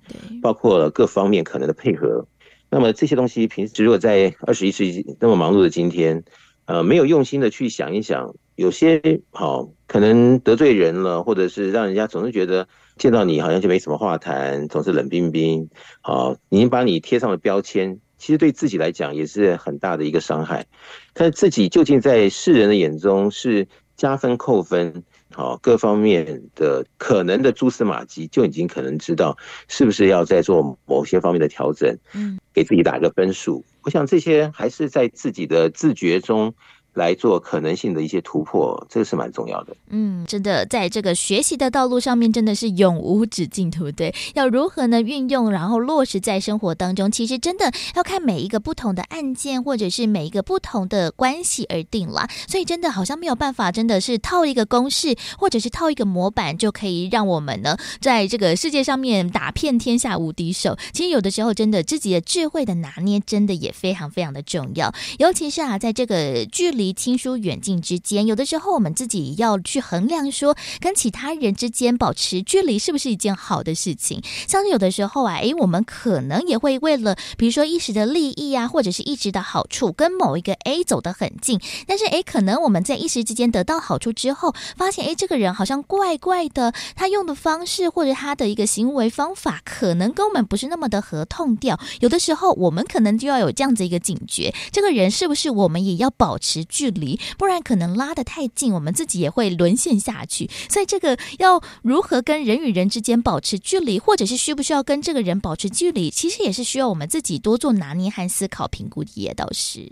包括各方面可能的配合。那么这些东西平时如果在二十一世纪那么忙碌的今天，呃，没有用心的去想一想，有些好可能得罪人了，或者是让人家总是觉得见到你好像就没什么话谈，总是冷冰冰，好，已经把你贴上了标签。其实对自己来讲也是很大的一个伤害，但自己究竟在世人的眼中是加分扣分，好，各方面的可能的蛛丝马迹就已经可能知道是不是要再做某些方面的调整，嗯，给自己打个分数。我想这些还是在自己的自觉中。来做可能性的一些突破，这个是蛮重要的。嗯，真的，在这个学习的道路上面，真的是永无止境，对不对？要如何呢？运用然后落实在生活当中，其实真的要看每一个不同的案件，或者是每一个不同的关系而定啦。所以，真的好像没有办法，真的是套一个公式，或者是套一个模板，就可以让我们呢，在这个世界上面打遍天下无敌手。其实有的时候，真的自己的智慧的拿捏，真的也非常非常的重要。尤其是啊，在这个距离。亲疏远近之间，有的时候我们自己要去衡量，说跟其他人之间保持距离是不是一件好的事情。像是有的时候啊，诶，我们可能也会为了，比如说一时的利益啊，或者是一时的好处，跟某一个 A 走得很近。但是诶，可能我们在一时之间得到好处之后，发现诶，这个人好像怪怪的，他用的方式或者他的一个行为方法，可能跟我们不是那么的合痛调。有的时候我们可能就要有这样子一个警觉，这个人是不是我们也要保持距离，不然可能拉得太近，我们自己也会沦陷下去。所以，这个要如何跟人与人之间保持距离，或者是需不需要跟这个人保持距离，其实也是需要我们自己多做拿捏和思考评估的。也倒是，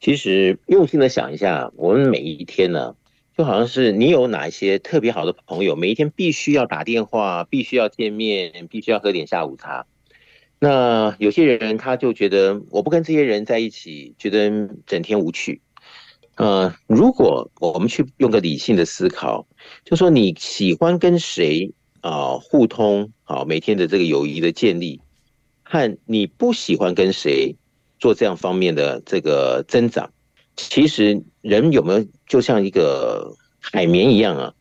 其实用心的想一下，我们每一天呢，就好像是你有哪一些特别好的朋友，每一天必须要打电话，必须要见面，必须要喝点下午茶。那有些人他就觉得我不跟这些人在一起，觉得整天无趣。呃，如果我们去用个理性的思考，就说你喜欢跟谁啊、互通啊，每天的这个友谊的建立，和你不喜欢跟谁做这样方面的这个增长，其实人有没有就像一个海绵一样啊，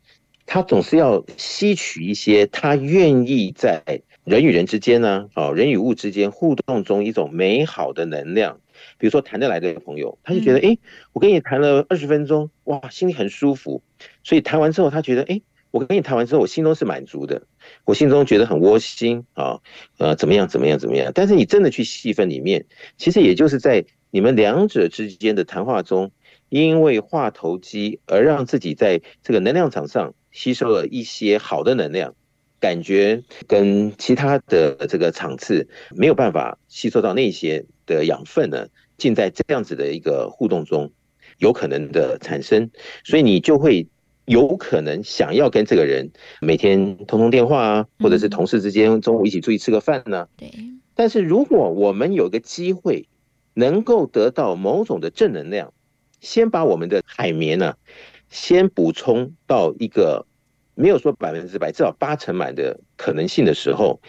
他总是要吸取一些他愿意在。人与人之间呢，哦，人与物之间互动中一种美好的能量，比如说谈得来的朋友，他就觉得，哎，我跟你谈了二十分钟，哇，心里很舒服。所以谈完之后，他觉得，哎，我跟你谈完之后，我心中是满足的，我心中觉得很窝心啊，呃，怎么样，怎么样，怎么样？但是你真的去细分里面，其实也就是在你们两者之间的谈话中，因为话投机而让自己在这个能量场上吸收了一些好的能量，感觉跟其他的这个场次没有办法吸收到那些的养分呢，尽在这样子的一个互动中，有可能的产生，所以你就会有可能想要跟这个人每天通通电话啊，或者是同事之间中午一起出去吃个饭呢。对。但是如果我们有个机会，能够得到某种的正能量，先把我们的海绵呢，先补充到一个没有说百分之百，至少八成满的可能性的时候，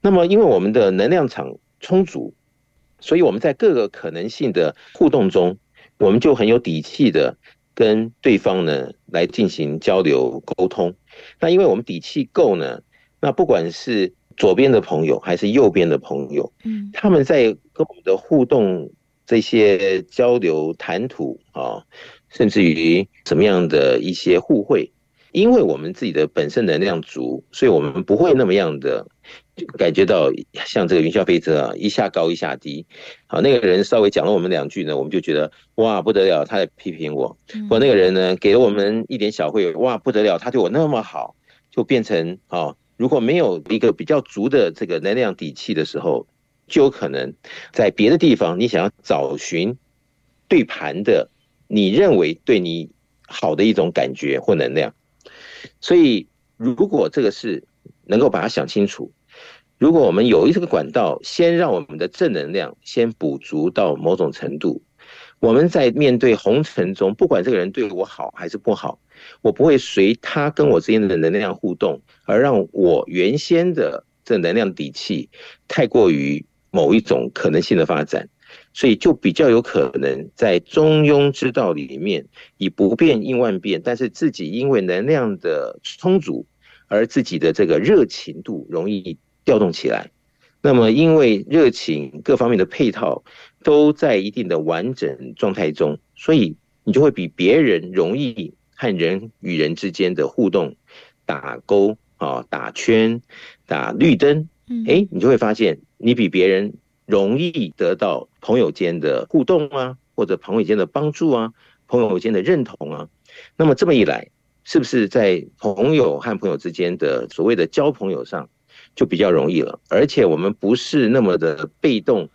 那么因为我们的能量场充足。所以我们在各个可能性的互动中，我们就很有底气的跟对方呢来进行交流沟通。那因为我们底气够呢，那不管是左边的朋友还是右边的朋友，嗯，他们在跟我们的互动这些交流谈吐啊，甚至于什么样的一些互惠，因为我们自己的本身能量足，所以我们不会那么样的。就感觉到像这个云霄飞车啊，一下高一下低。好，那个人稍微讲了我们两句呢，我们就觉得哇不得了，他在批评我。或那个人呢，给了我们一点小惠，哇不得了，他对我那么好，就变成啊，如果没有一个比较足的这个能量底气的时候，就有可能在别的地方，你想要找寻对盘的，你认为对你好的一种感觉或能量。所以，如果这个是。能够把它想清楚。如果我们有一这个管道，先让我们的正能量先补足到某种程度，我们在面对红尘中，不管这个人对我好还是不好，我不会随他跟我之间的能量互动，而让我原先的这能量底气太过于某一种可能性的发展，所以就比较有可能在中庸之道里面以不变应万变，但是自己因为能量的充足。而自己的这个热情度容易调动起来，那么因为热情各方面的配套都在一定的完整状态中，所以你就会比别人容易和人与人之间的互动打勾啊、打圈、打绿灯，哎，你就会发现你比别人容易得到朋友间的互动啊，或者朋友间的帮助啊，朋友间的认同啊，那么这么一来。是不是在朋友和朋友之间的所谓的交朋友上就比较容易了？而且我们不是那么的被动，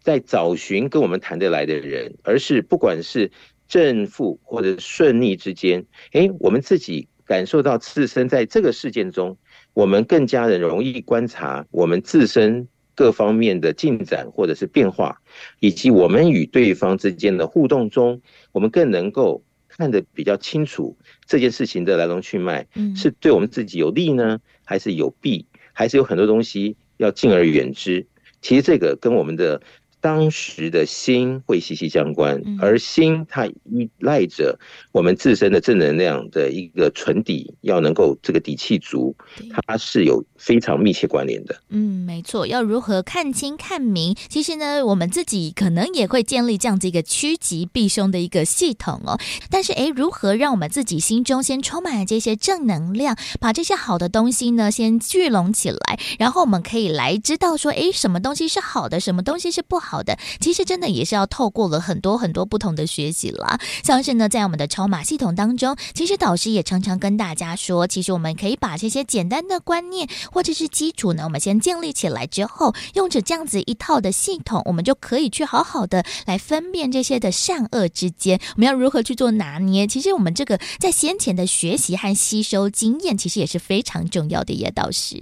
在找寻跟我们谈得来的人，而是不管是正负或者顺逆之间，诶，我们自己感受到自身在这个事件中，我们更加的容易观察我们自身各方面的进展或者是变化，以及我们与对方之间的互动中，我们更能够。看得比较清楚，这件事情的来龙去脉，是对我们自己有利呢，还是有弊，还是有很多东西要敬而远之？其实这个跟我们的。当时的心会息息相关，而心它依赖着我们自身的正能量的一个存底，要能够这个底气足，它是有非常密切关联的。嗯，没错。要如何看清看明？其实呢，我们自己可能也会建立这样子一个趋吉避凶的一个系统哦。但是，诶，如何让我们自己心中先充满了这些正能量，把这些好的东西呢先聚拢起来，然后我们可以来知道说，诶，什么东西是好的，什么东西是不好。好的，其实真的也是要透过了很多很多不同的学习啦。像是呢，在我们的超码系统当中，其实导师也常常跟大家说，其实我们可以把这些简单的观念或者是基础呢，我们先建立起来之后，用着这样子一套的系统，我们就可以去好好的来分辨这些的善恶之间，我们要如何去做拿捏。其实我们这个在先前的学习和吸收经验，其实也是非常重要的。叶导师，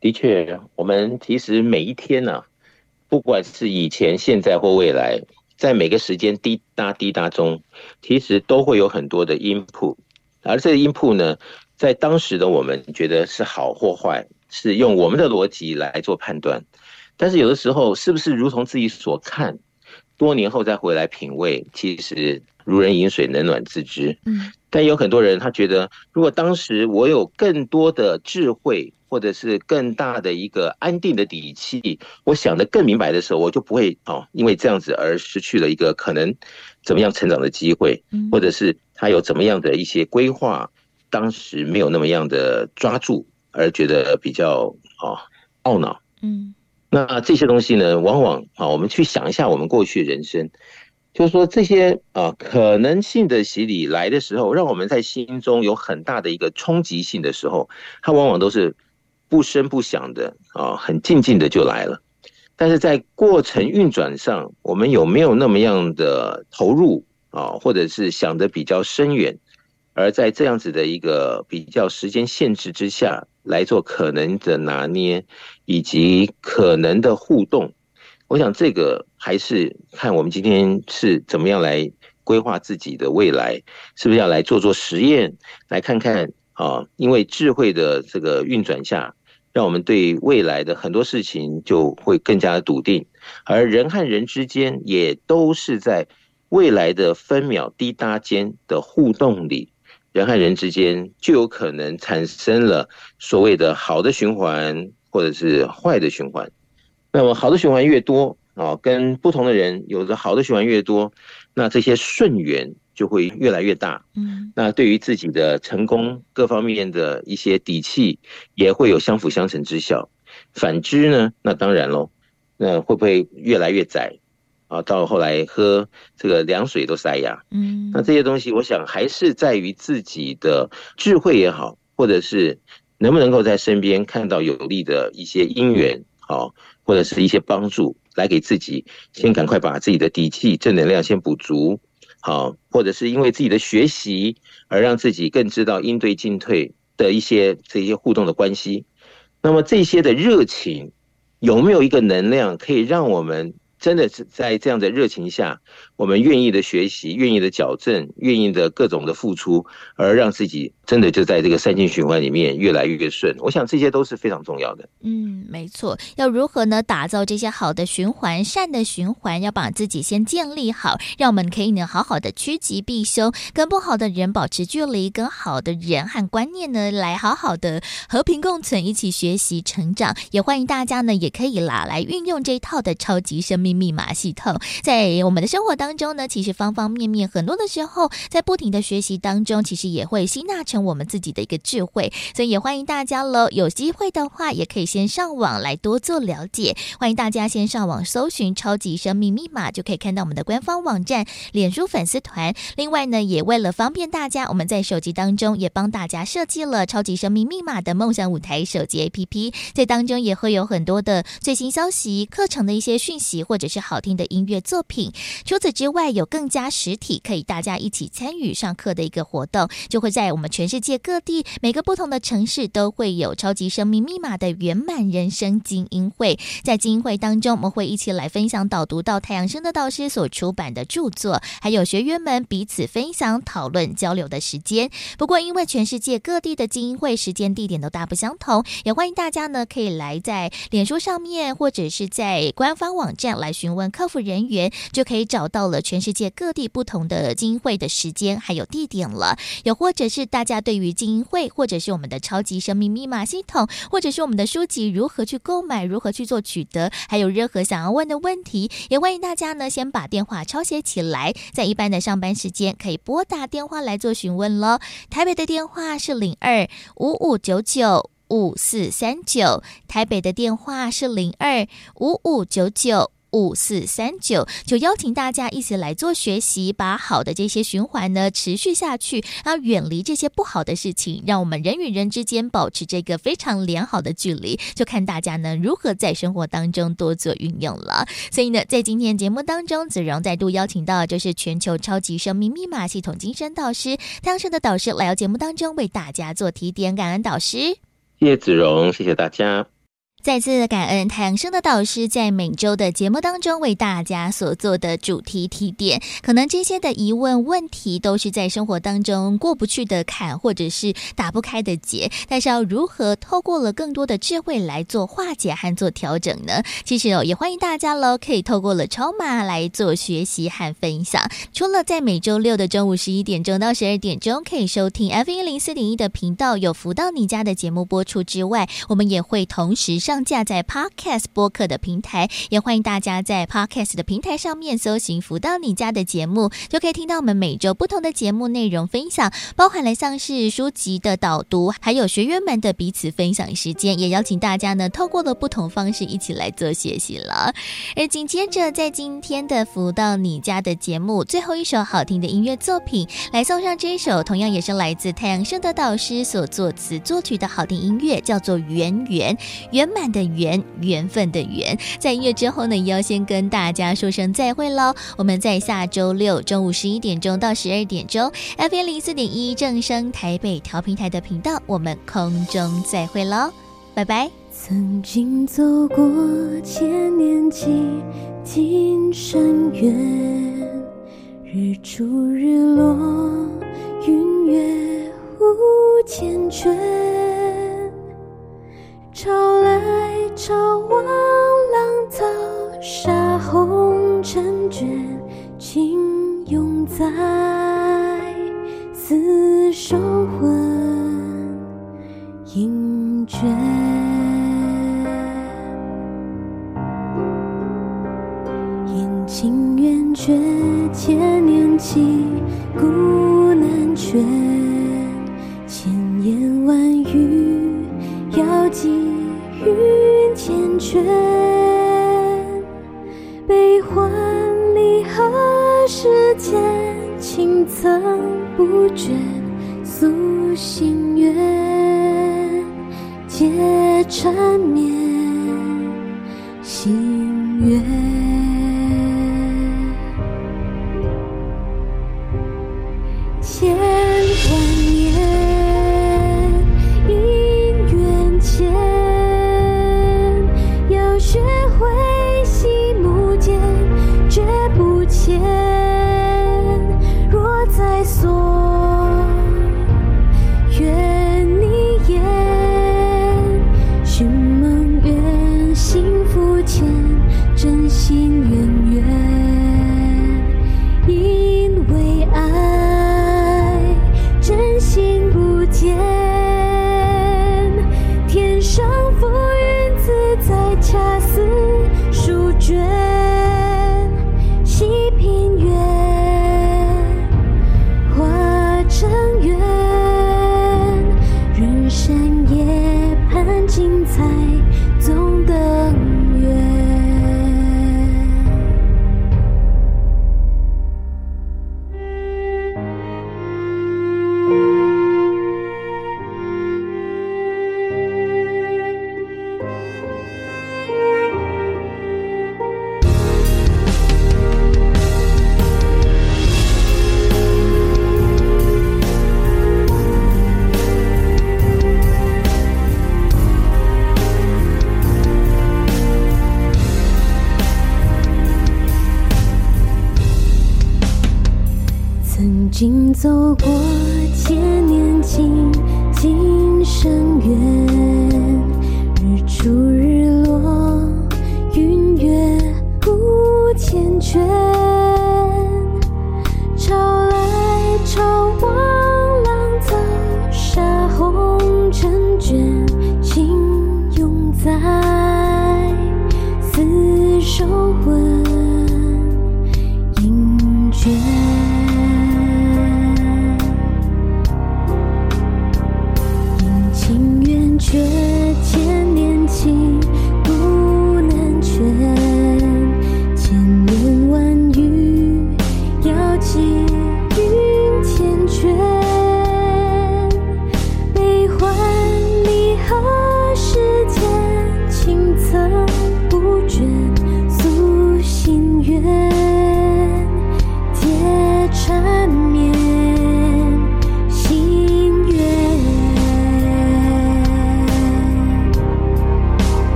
的确，我们其实每一天呢、不管是以前、现在或未来，在每个时间滴答滴答中，其实都会有很多的 input，而这个 input 呢，在当时的我们觉得是好或坏，是用我们的逻辑来做判断。但是有的时候，是不是如同自己所看，多年后再回来品味，其实如人饮水，冷暖自知。嗯，但有很多人他觉得，如果当时我有更多的智慧。或者是更大的一个安定的底气，我想的更明白的时候，我就不会哦，因为这样子而失去了一个可能怎么样成长的机会，或者是他有怎么样的一些规划，当时没有那么样的抓住，而觉得比较哦懊恼。嗯，那这些东西呢，往往啊，我们去想一下我们过去人生，就是说这些啊、呃、可能性的洗礼来的时候，让我们在心中有很大的一个冲击性的时候，它往往都是不声不响的啊、很静静的就来了。但是在过程运转上，我们有没有那么样的投入啊，或者是想得比较深远？而在这样子的一个比较时间限制之下来做可能的拿捏，以及可能的互动，我想这个还是看我们今天是怎么样来规划自己的未来，是不是要来做做实验，来看看啊？因为智慧的这个运转下。让我们对未来的很多事情就会更加的笃定，而人和人之间也都是在未来的分秒滴答间的互动里，人和人之间就有可能产生了所谓的好的循环，或者是坏的循环。那么好的循环越多啊，跟不同的人有着好的循环越多，那这些顺缘。就会越来越大，嗯，那对于自己的成功各方面的一些底气，也会有相辅相成之效。反之呢，那当然喽，那会不会越来越窄啊？到后来喝这个凉水都塞牙，嗯，那这些东西，我想还是在于自己的智慧也好，或者是能不能够在身边看到有利的一些因缘，好，或者是一些帮助，来给自己先赶快把自己的底气、正能量先补足。好，或者是因为自己的学习而让自己更知道应对进退的一些这些互动的关系，那么这些的热情有没有一个能量可以让我们？真的是在这样的热情下，我们愿意的学习，愿意的矫正，愿意的各种的付出，而让自己真的就在这个善性循环里面越来越顺。我想这些都是非常重要的。嗯，没错。要如何呢？打造这些好的循环、善的循环，要把自己先建立好，让我们可以呢好好的趋吉避凶，跟不好的人保持距离，跟好的人和观念呢来好好的和平共存，一起学习成长。也欢迎大家呢也可以啦来运用这一套的超级生命密码系统在我们的生活当中呢，其实方方面面，很多的时候在不停的学习当中，其实也会吸纳成我们自己的一个智慧。所以也欢迎大家喽，有机会的话也可以先上网来多做了解。欢迎大家先上网搜寻“超级生命密码”，就可以看到我们的官方网站、脸书粉丝团。另外呢，也为了方便大家，我们在手机当中也帮大家设计了“超级生命密码”的梦想舞台手机 APP，在当中也会有很多的最新消息、课程的一些讯息或。者是好听的音乐作品。除此之之外，有更加实体可以大家一起参与上课的一个活动，就会在我们全世界各地每个不同的城市都会有超级生命密码的圆满人生精英会。在精英会当中，我们会一起来分享导读到太阳升的导师所出版的著作，还有学员们彼此分享、讨论、交流的时间。不过，因为全世界各地的精英会时间、地点都大不相同，也欢迎大家呢可以来在脸书上面或者是在官方网站来。询问客服人员，就可以找到了全世界各地不同的精英会的时间还有地点了。又或者是大家对于精英会，或者是我们的超级生命密码系统，或者是我们的书籍如何去购买，如何去做取得，还有任何想要问的问题，也欢迎大家呢先把电话抄写起来，在一般的上班时间可以拨打电话来做询问喽。台北的电话是零二五五九九五四三九，台北的电话是零二五五九九。五四三九，就邀请大家一起来做学习，把好的这些循环呢持续下去，然后远离这些不好的事情，让我们人与人之间保持这个非常良好的距离。就看大家呢如何在生活当中多做运用了。所以呢，在今天节目当中，子荣再度邀请到就是全球超级生命密码系统精神导师太阳盛的导师来到节目当中为大家做提点，感恩导师。谢谢子荣，谢谢大家。再次感恩太阳升的导师在每周的节目当中为大家所做的主题提点，可能这些的疑问问题都是在生活当中过不去的坎，或者是打不开的结，但是要如何透过了更多的智慧来做化解和做调整呢？其实哦，也欢迎大家喽，可以透过了超码来做学习和分享。除了在每周六的中午十一点钟到十二点钟可以收听 F 一零四点一的频道有福到你家的节目播出之外，我们也会同时上。上架在 Podcast 播客的平台，也欢迎大家在 Podcast 的平台上面搜寻“福到你家”的节目，就可以听到我们每周不同的节目内容分享，包含了像是书籍的导读，还有学员们的彼此分享时间，也邀请大家呢透过了不同方式一起来做学习了。而紧接着在今天的“福到你家”的节目最后一首好听的音乐作品，来送上这一首，同样也是来自太阳盛德导师所作词作曲的好听音乐，叫做《圆圆》，圆满的缘，缘分的缘。在音乐之后呢，也要先跟大家说声再会喽。我们在下周六中午十一点钟到十二点钟，FM 零四点一正声台北调频台的频道，我们空中再会喽，拜拜。曾经走过千年几经深渊，日出日落，云月无缱絀，潮来潮往，浪淘沙红尘卷，情永在，